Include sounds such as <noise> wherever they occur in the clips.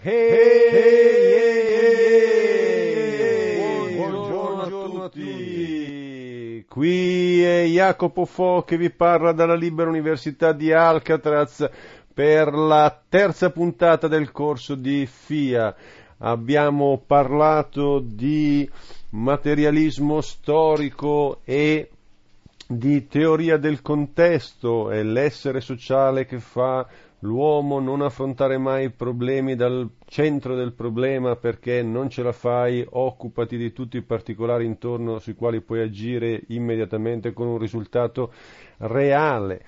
Hey, hey, hey, buongiorno, a tutti. Qui è Jacopo Fo che vi parla dalla Libera Università di Alcatraz per la terza puntata del corso di FIA. Abbiamo parlato di materialismo storico e di teoria del contesto, è l'essere sociale che fa l'uomo non affrontare mai problemi dal centro del problema perché non ce la fai, occupati di tutti i particolari intorno sui quali puoi agire immediatamente con un risultato reale.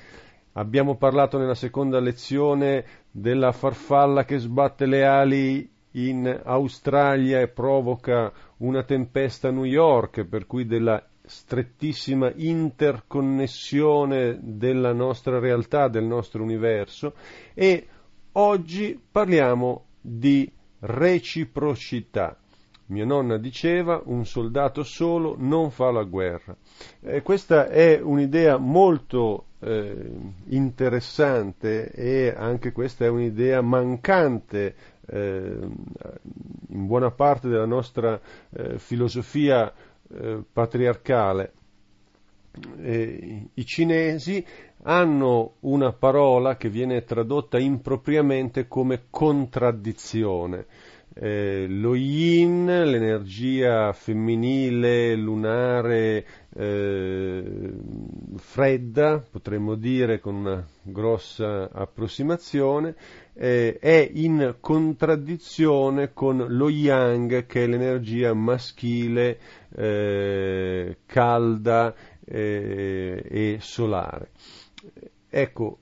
Abbiamo parlato nella seconda lezione della farfalla che sbatte le ali in Australia e provoca una tempesta a New York, per cui della strettissima interconnessione della nostra realtà, del nostro universo e oggi parliamo di reciprocità. Mia nonna diceva un soldato solo non fa la guerra. Eh, questa è un'idea molto eh, interessante e anche questa è un'idea mancante eh, in buona parte della nostra eh, filosofia eh, patriarcale. Eh, I cinesi hanno una parola che viene tradotta impropriamente come contraddizione. Eh, lo yin, l'energia femminile, lunare, eh, fredda, potremmo dire con una grossa approssimazione, eh, è in contraddizione con lo yang che è l'energia maschile, eh, calda eh, e solare. Ecco,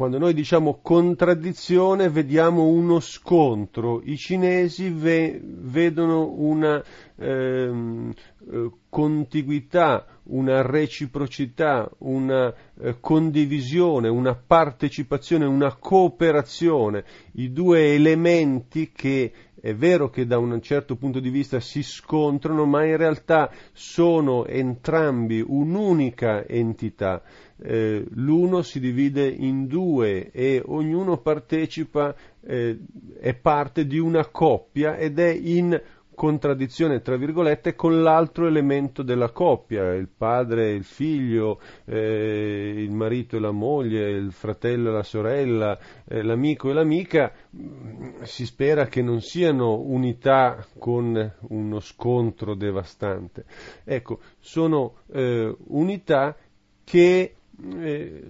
quando noi diciamo contraddizione vediamo uno scontro, i cinesi ve- vedono una ehm, eh, contiguità, una reciprocità, una eh, condivisione, una partecipazione, una cooperazione, i due elementi che è vero che da un certo punto di vista si scontrano, ma in realtà sono entrambi un'unica entità. Eh, l'uno si divide in due e ognuno partecipa, eh, è parte di una coppia ed è in contraddizione, tra virgolette, con l'altro elemento della coppia, il padre e il figlio, eh, il marito e la moglie, il fratello e la sorella, eh, l'amico e l'amica, si spera che non siano unità con uno scontro devastante. Ecco, sono eh, unità che eh,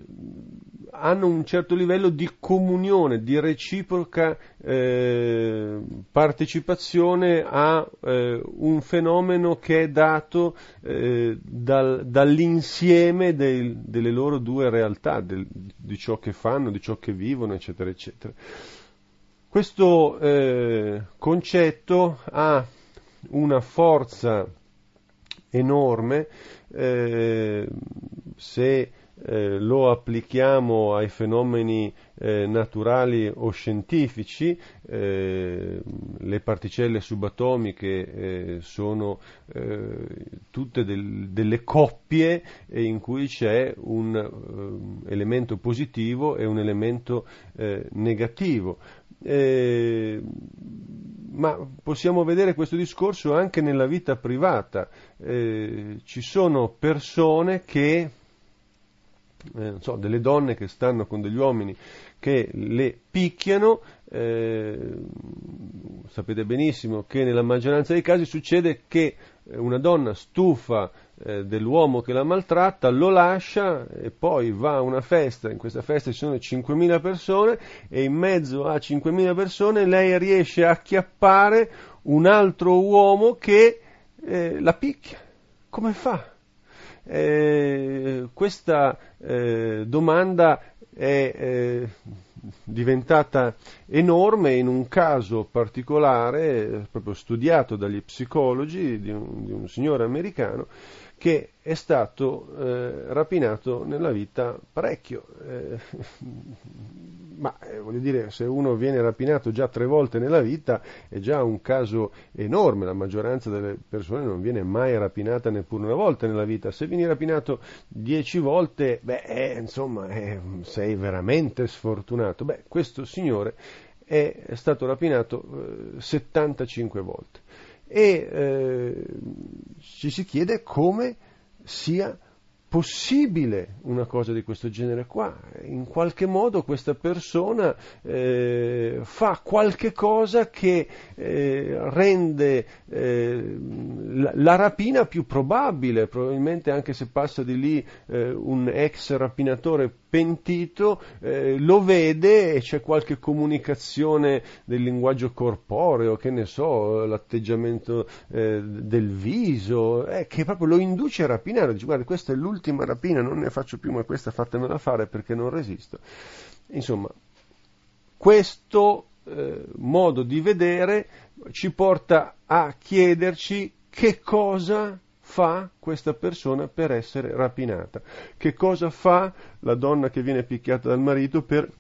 hanno un certo livello di comunione, di reciproca eh, partecipazione a eh, un fenomeno che è dato eh, dal, dall'insieme del, delle loro due realtà, del, di ciò che fanno, di ciò che vivono, eccetera, eccetera. Questo eh, concetto ha una forza enorme eh, se eh, lo applichiamo ai fenomeni eh, naturali o scientifici, eh, le particelle subatomiche eh, sono eh, tutte del, delle coppie in cui c'è un elemento positivo e un elemento negativo. ma possiamo vedere questo discorso anche nella vita privata. ci sono persone che eh, so, delle donne che stanno con degli uomini che le picchiano, eh, sapete benissimo che nella maggioranza dei casi succede che eh, una donna stufa eh, dell'uomo che la maltratta, lo lascia e poi va a una festa, in questa festa ci sono 5.000 persone e in mezzo a 5.000 persone lei riesce a acchiappare un altro uomo che eh, la picchia. Come fa? Eh, questa eh, domanda è eh, diventata enorme in un caso particolare, proprio studiato dagli psicologi, di un, di un signore americano che è stato eh, rapinato nella vita parecchio. Eh, <laughs> ma eh, voglio dire, se uno viene rapinato già tre volte nella vita è già un caso enorme, la maggioranza delle persone non viene mai rapinata neppure una volta nella vita. Se vieni rapinato dieci volte, beh, eh, insomma, sei veramente sfortunato. Beh, questo signore è stato rapinato eh, 75 volte. E eh, ci si chiede come sia possibile una cosa di questo genere qua. In qualche modo questa persona eh, fa qualche cosa che eh, rende eh, la, la, rapina più probabile, probabilmente anche se passa di lì eh, un ex rapinatore pentito, eh, lo vede e c'è qualche comunicazione del linguaggio corporeo, che ne so, l'atteggiamento eh, del viso, che proprio lo induce a rapinare, dice guarda questa è l'ultima l'ultima rapina non ne faccio più, ma questa fatemela fare perché non resisto. Insomma, questo eh, modo di vedere ci porta a chiederci che cosa fa questa persona per essere rapinata, che cosa fa la donna che viene picchiata dal marito per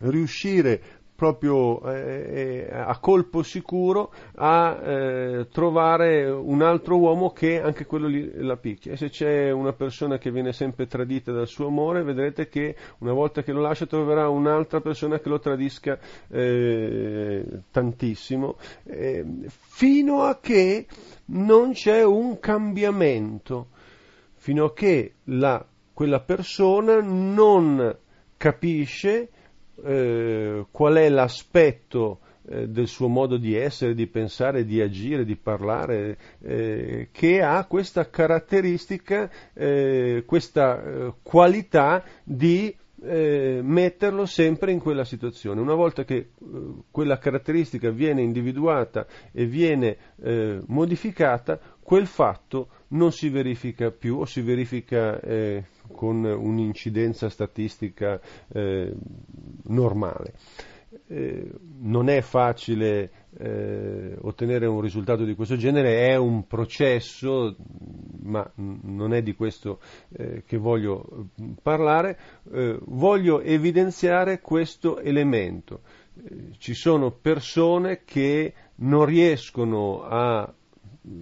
riuscire proprio eh, a colpo sicuro a eh, trovare un altro uomo che anche quello lì la picchia. E se c'è una persona che viene sempre tradita dal suo amore, vedrete che una volta che lo lascia troverà un'altra persona che lo tradisca eh, tantissimo, eh, fino a che non c'è un cambiamento, fino a che la, quella persona non capisce eh, qual è l'aspetto eh, del suo modo di essere, di pensare, di agire, di parlare, eh, che ha questa caratteristica, eh, questa qualità di metterlo sempre in quella situazione. Una volta che quella caratteristica viene individuata e viene modificata, quel fatto non si verifica più o si verifica eh, con un'incidenza statistica eh, normale. Eh, non è facile eh, ottenere un risultato di questo genere, è un processo, ma non è di questo eh, che voglio parlare, eh, voglio evidenziare questo elemento. Ci sono persone che non riescono a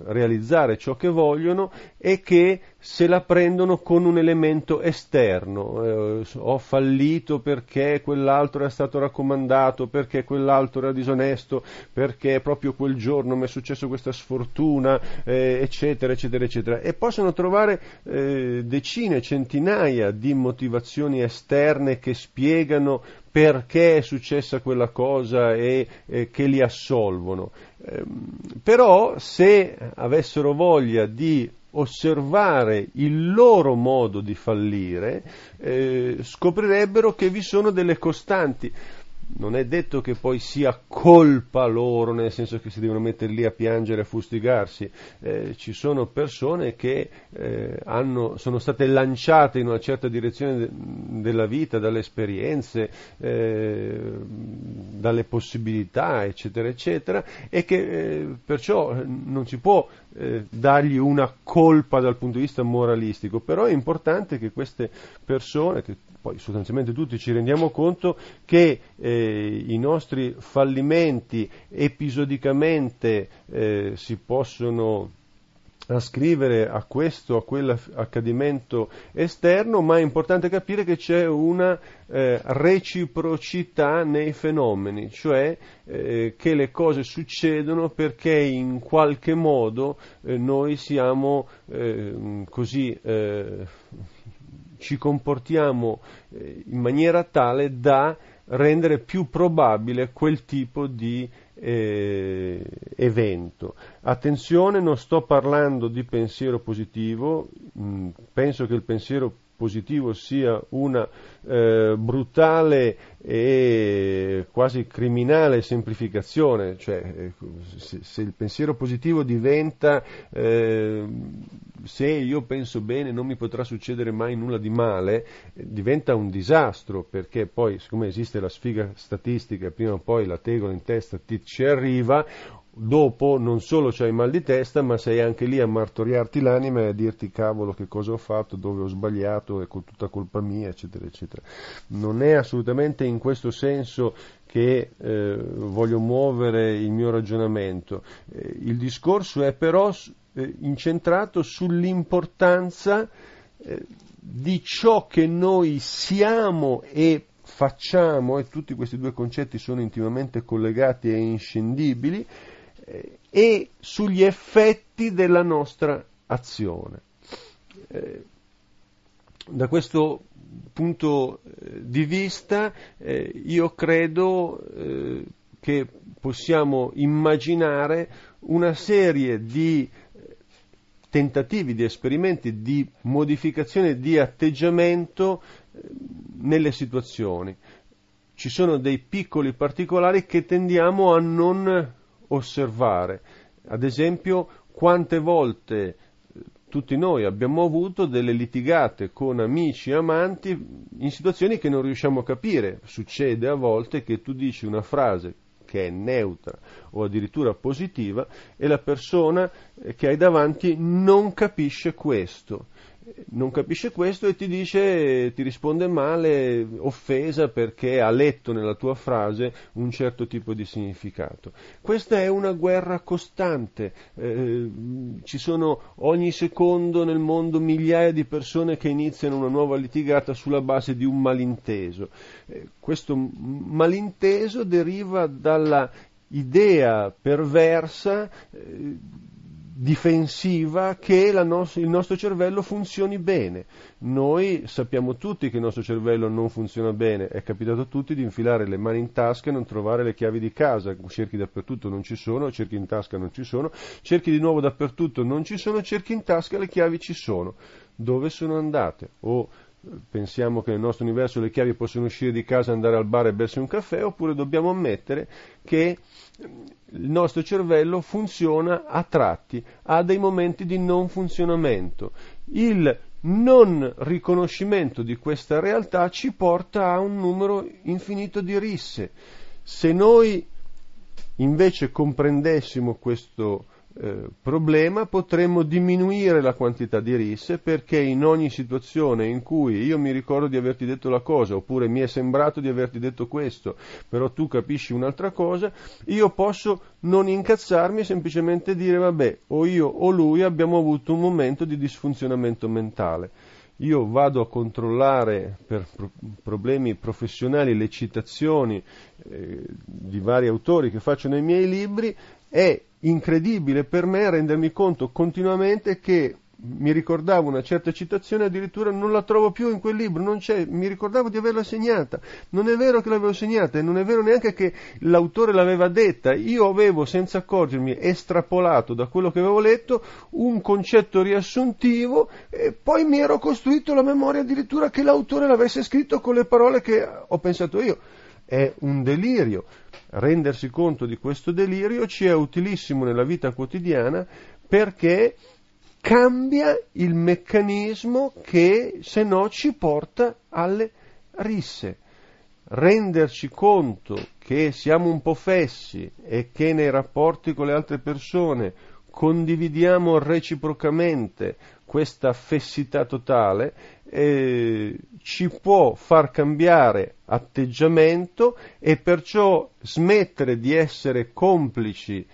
realizzare ciò che vogliono e che se la prendono con un elemento esterno. Eh, ho fallito perché quell'altro era stato raccomandato, perché quell'altro era disonesto, perché proprio quel giorno mi è successo questa sfortuna, eh, eccetera, eccetera, eccetera. E possono trovare eh, decine, centinaia di motivazioni esterne che spiegano perché è successa quella cosa e che li assolvono. Ehm, però se avessero voglia di osservare il loro modo di fallire, eh, scoprirebbero che vi sono delle costanti non è detto che poi sia colpa loro, nel senso che si devono mettere lì a piangere, a fustigarsi. Eh, ci sono persone che eh, hanno, sono state lanciate in una certa direzione de- della vita, dalle esperienze, eh, dalle possibilità, eccetera, eccetera, e che eh, perciò non si può eh, dargli una colpa dal punto di vista moralistico, però è importante che queste persone, che poi sostanzialmente tutti ci rendiamo conto che eh, i nostri fallimenti episodicamente eh, si possono ascrivere a questo, a quell'accadimento esterno, ma è importante capire che c'è una eh, reciprocità nei fenomeni, cioè eh, che le cose succedono perché in qualche modo eh, noi siamo eh, così eh, ci comportiamo eh, in maniera tale da rendere più probabile quel tipo di eh, evento. Attenzione, non sto parlando di pensiero positivo, mh, mm, penso che il pensiero positivo sia una eh, brutale e quasi criminale semplificazione, cioè eh, se, se, il pensiero positivo diventa eh, se io penso bene non mi potrà succedere mai nulla di male, eh, diventa un disastro perché poi siccome esiste la sfiga statistica, prima o poi la tegola in testa ti ci arriva, dopo non solo c'hai mal di testa, ma sei anche lì a martoriarti l'anima e a dirti cavolo che cosa ho fatto, dove ho sbagliato, è tutta colpa mia, eccetera, eccetera. Non è assolutamente in questo senso che eh, voglio muovere il mio ragionamento. Eh, il discorso è però eh, incentrato sull'importanza eh, di ciò che noi siamo e facciamo, e tutti questi due concetti sono intimamente collegati e inscindibili, eh, e sugli effetti della nostra azione. Eh, da questo punto eh, di vista io credo che possiamo immaginare una serie di tentativi, di esperimenti di modificazione di atteggiamento nelle situazioni. Ci sono dei piccoli particolari che tendiamo a non osservare. Ad esempio, quante volte eh, tutti noi abbiamo avuto delle litigate con amici amanti in situazioni che non riusciamo a capire. Succede a volte che tu dici una frase che è neutra o addirittura positiva e la persona eh, che hai davanti non capisce questo non capisce questo e ti dice, ti risponde male, offesa perché ha letto nella tua frase un certo tipo di significato. Questa è una guerra costante, eh, ci sono ogni secondo nel mondo migliaia di persone che iniziano una nuova litigata sulla base di un malinteso. Eh, questo malinteso deriva dalla idea perversa eh, difensiva che no- il nostro cervello funzioni bene. Noi sappiamo tutti che il nostro cervello non funziona bene, è capitato a tutti di infilare le mani in tasca e non trovare le chiavi di casa, cerchi dappertutto non ci sono, cerchi in tasca non ci sono, cerchi di nuovo dappertutto non ci sono, cerchi in tasca le chiavi ci sono. Dove sono andate? O pensiamo che nel nostro universo le chiavi possono uscire di casa, andare al bar e bersi un caffè, oppure dobbiamo ammettere che il nostro cervello funziona a tratti, ha dei momenti di non funzionamento. Il non riconoscimento di questa realtà ci porta a un numero infinito di risse. Se noi invece comprendessimo questo eh, problema potremmo diminuire la quantità di risse perché in ogni situazione in cui io mi ricordo di averti detto la cosa oppure mi è sembrato di averti detto questo, però tu capisci un'altra cosa, io posso non incazzarmi e semplicemente dire vabbè, o io o lui abbiamo avuto un momento di disfunzionamento mentale. Io vado a controllare per pro- problemi professionali le citazioni eh, di vari autori che faccio nei miei libri, è incredibile per me rendermi conto continuamente che mi ricordavo una certa citazione, addirittura non la trovo più in quel libro, non c'è, mi ricordavo di averla segnata. Non è vero che l'avevo segnata e non è vero neanche che l'autore l'aveva detta. Io avevo, senza accorgermi, estrapolato da quello che avevo letto un concetto riassuntivo e poi mi ero costruito la memoria addirittura che l'autore l'avesse scritto con le parole che ho pensato io. È un delirio rendersi conto di questo delirio ci è utilissimo nella vita quotidiana perché cambia il meccanismo che se no ci porta alle risse. Renderci conto che siamo un po' fessi e che nei rapporti con le altre persone condividiamo reciprocamente questa fessità totale eh, ci può far cambiare atteggiamento e perciò smettere di essere complici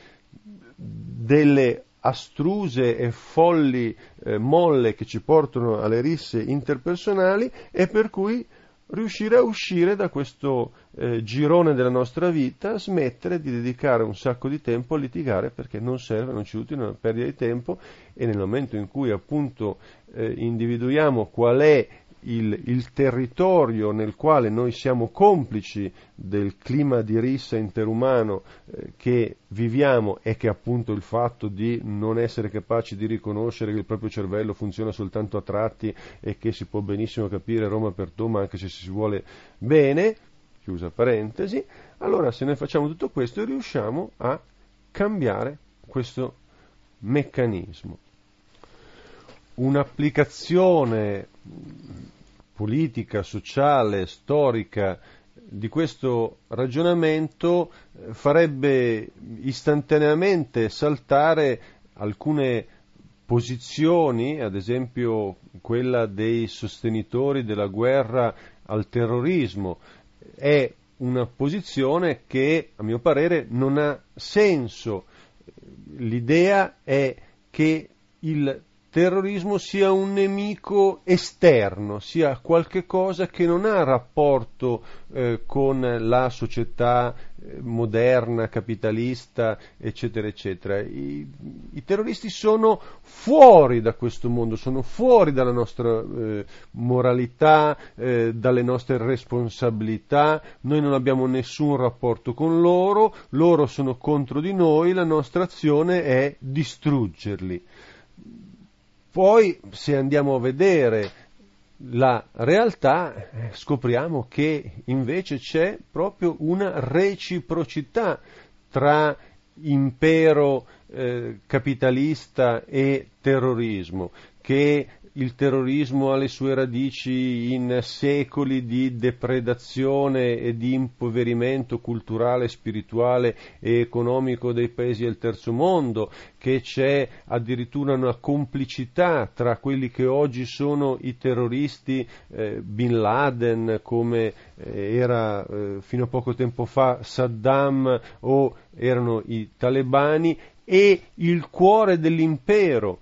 delle astruse e folli eh, molle che ci portano alle risse interpersonali e per cui riuscire a uscire da questo eh, girone della nostra vita, smettere di dedicare un sacco di tempo a litigare perché non serve, non ci utile una perdita di tempo e nel momento in cui appunto eh, individuiamo qual è il, il, territorio nel quale noi siamo complici del clima di rissa interumano eh, che viviamo e che appunto il fatto di non essere capaci di riconoscere che il proprio cervello funziona soltanto a tratti e che si può benissimo capire Roma per Toma anche se si vuole bene, chiusa parentesi, allora se noi facciamo tutto questo riusciamo a cambiare questo meccanismo un'applicazione politica, sociale, storica di questo ragionamento eh, farebbe istantaneamente saltare alcune posizioni, ad esempio quella dei sostenitori della guerra al terrorismo. È una posizione che, a mio parere, non ha senso. L'idea è che il terrorismo sia un nemico esterno, sia qualche cosa che non ha rapporto eh, con la società eh, moderna, capitalista, eccetera, eccetera. I, I, terroristi sono fuori da questo mondo, sono fuori dalla nostra eh, moralità, eh, dalle nostre responsabilità, noi non abbiamo nessun rapporto con loro, loro sono contro di noi, la nostra azione è distruggerli. Poi se andiamo a vedere la realtà scopriamo che invece c'è proprio una reciprocità tra impero eh, capitalista e terrorismo, che il terrorismo ha le sue radici in secoli di depredazione e di impoverimento culturale, spirituale e economico dei paesi del terzo mondo, che c'è addirittura una complicità tra quelli che oggi sono i terroristi eh, Bin Laden, come eh, era eh, fino a poco tempo fa Saddam o erano i talebani, e il cuore dell'impero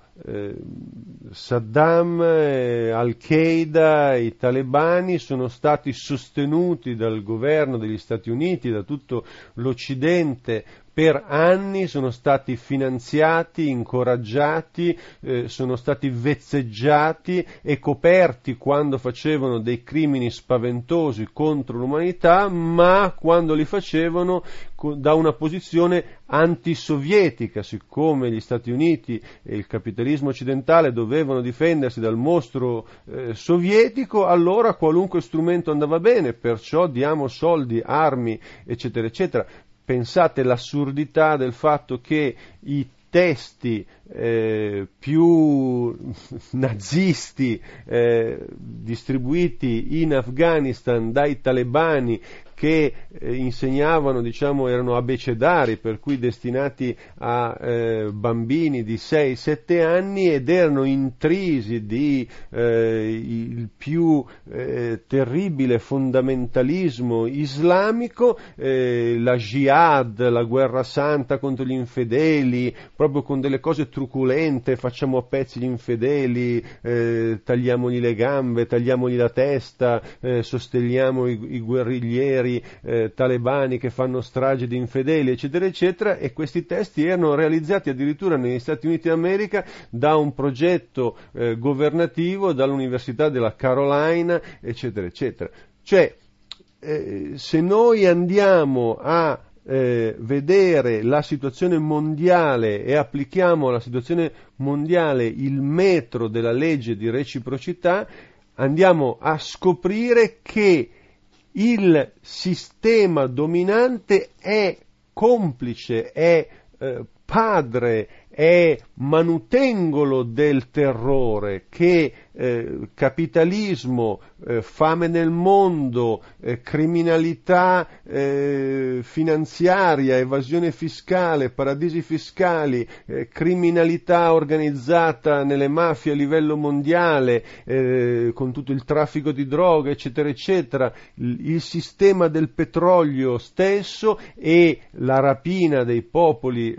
Saddam, eh, Al-Qaeda, i talebani sono stati sostenuti dal governo degli Stati Uniti, da tutto l'Occidente per anni sono stati finanziati, incoraggiati, eh, sono stati vezzeggiati e coperti quando facevano dei crimini spaventosi contro l'umanità, ma quando li facevano da una posizione antisovietica, siccome gli Stati Uniti e il capitalismo occidentale dovevano difendersi dal mostro eh, sovietico, allora qualunque strumento andava bene, perciò diamo soldi, armi, eccetera, eccetera pensate l'assurdità del fatto che i testi eh, più <laughs> nazisti eh, distribuiti in Afghanistan dai talebani che eh, insegnavano, diciamo, erano abecedari, per cui destinati a eh, bambini di 6-7 anni ed erano intrisi di eh, il più eh, terribile fondamentalismo islamico, eh, la jihad, la guerra santa contro gli infedeli, proprio con delle cose truculente, facciamo a pezzi gli infedeli, eh, tagliamogli le gambe, tagliamogli la testa, sostelliamo i, i guerriglieri, vari eh, talebani che fanno strage di infedeli, eccetera, eccetera, e questi testi erano realizzati addirittura negli Stati Uniti d'America da un progetto eh, governativo, dall'Università della Carolina, eccetera, eccetera. Cioè, eh, se noi andiamo a eh, vedere la situazione mondiale e applichiamo alla situazione mondiale il metro della legge di reciprocità, andiamo a scoprire che il sistema dominante è complice, è eh, padre, è manutengolo del terrore che eh, capitalismo, eh, fame nel mondo, eh, criminalità eh, finanziaria, evasione fiscale, paradisi fiscali, eh, criminalità organizzata nelle mafie a livello mondiale, con tutto il traffico di droga, eccetera, eccetera, il, il, sistema del petrolio stesso e la rapina dei popoli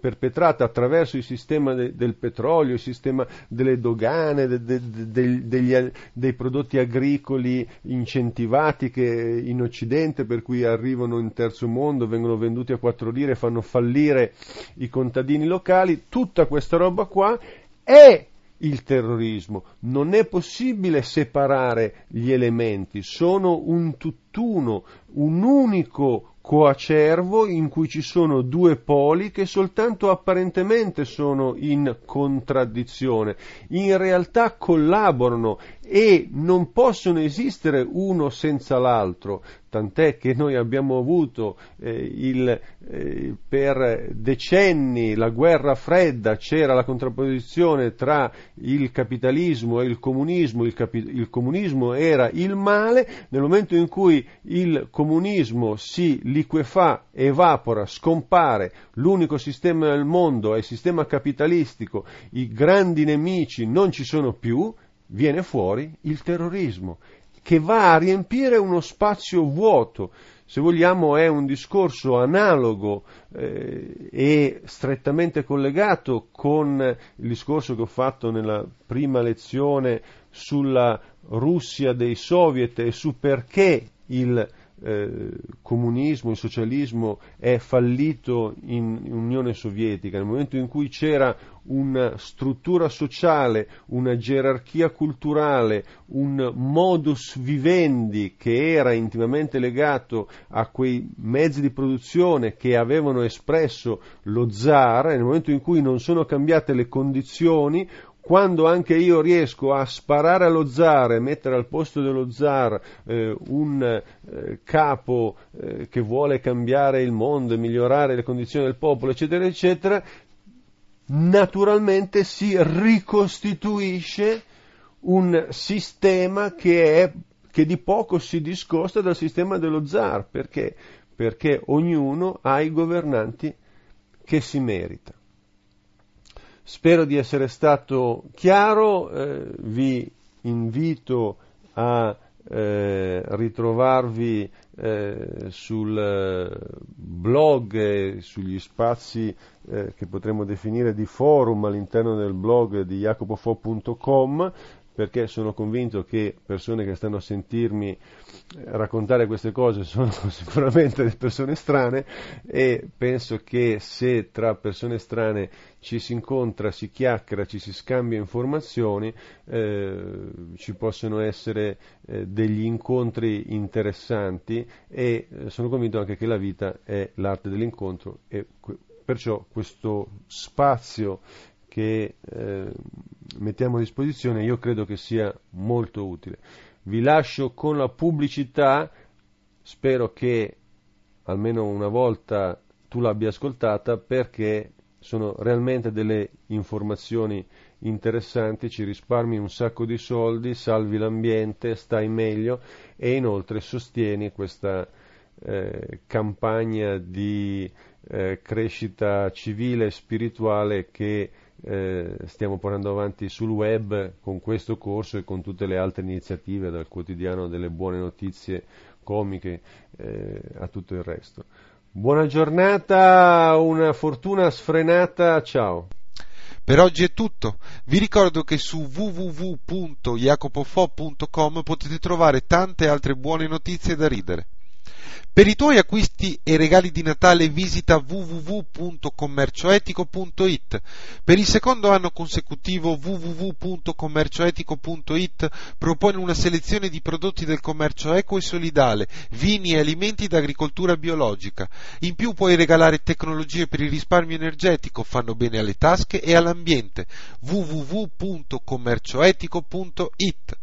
perpetrata attraverso il sistema de, del petrolio, il sistema delle dogane, de, de, dei, degli, dei prodotti agricoli incentivati che in Occidente, per cui arrivano in terzo mondo, vengono venduti a 4 lire e fanno fallire i contadini locali, tutta questa roba qua è il terrorismo. Non è possibile separare gli elementi, sono un tutt'uno, un unico coacervo in cui ci sono due poli che soltanto apparentemente sono in contraddizione, in realtà collaborano e non possono esistere uno senza l'altro, tant'è che noi abbiamo avuto eh, il, eh, per decenni la guerra fredda, c'era la contrapposizione tra il capitalismo e il comunismo, il, capi- il comunismo era il male, nel momento in cui il comunismo si liquefà, evapora, scompare, l'unico sistema del mondo è il sistema capitalistico, i grandi nemici non ci sono più, viene fuori il terrorismo, che va a riempire uno spazio vuoto. se vogliamo, è un discorso analogo eh, e strettamente collegato con il discorso che ho fatto nella prima lezione sulla Russia dei soviet e su perché il eh, comunismo, il socialismo è fallito in Unione Sovietica, nel momento in cui c'era una struttura sociale, una gerarchia culturale, un modus vivendi che era intimamente legato a quei mezzi di produzione che avevano espresso lo zar, nel momento in cui non sono cambiate le condizioni, quando anche io riesco a sparare allo zar e mettere al posto dello zar eh, un eh, capo eh, che vuole cambiare il mondo e migliorare le condizioni del popolo, eccetera, eccetera, naturalmente si ricostituisce un sistema che, è, che di poco si discosta dal sistema dello zar. Perché? Perché ognuno ha i governanti che si merita. Spero di essere stato chiaro, eh, vi invito a eh, ritrovarvi eh, sul eh, blog sugli spazi eh, che potremmo definire di forum all'interno del blog di jacopofo.com perché sono convinto che persone che stanno a sentirmi eh, raccontare queste cose sono <laughs> sicuramente persone strane e penso che se tra persone strane ci si incontra, si chiacchiera, ci si scambia informazioni, eh, ci possono essere eh, degli incontri interessanti e eh, sono convinto anche che la vita è l'arte dell'incontro e perciò questo spazio che eh, mettiamo a disposizione io credo che sia molto utile. Vi lascio con la pubblicità, spero che almeno una volta tu l'abbia ascoltata perché sono realmente delle informazioni interessanti, ci risparmi un sacco di soldi, salvi l'ambiente, stai meglio e inoltre sostieni questa eh, campagna di eh, crescita civile e spirituale che eh, stiamo portando avanti sul web con questo corso e con tutte le altre iniziative, dal quotidiano delle buone notizie comiche eh, a tutto il resto. Buona giornata, una fortuna sfrenata, ciao. Per oggi è tutto. Vi ricordo che su www.jacopofo.com potete trovare tante altre buone notizie da ridere. Per i tuoi acquisti e regali di Natale visita www.commercioetico.it. Per il secondo anno consecutivo www.commercioetico.it propone una selezione di prodotti del commercio eco e solidale, vini e alimenti d'agricoltura biologica. In più puoi regalare tecnologie per il risparmio energetico, fanno bene alle tasche e all'ambiente. www.commercioetico.it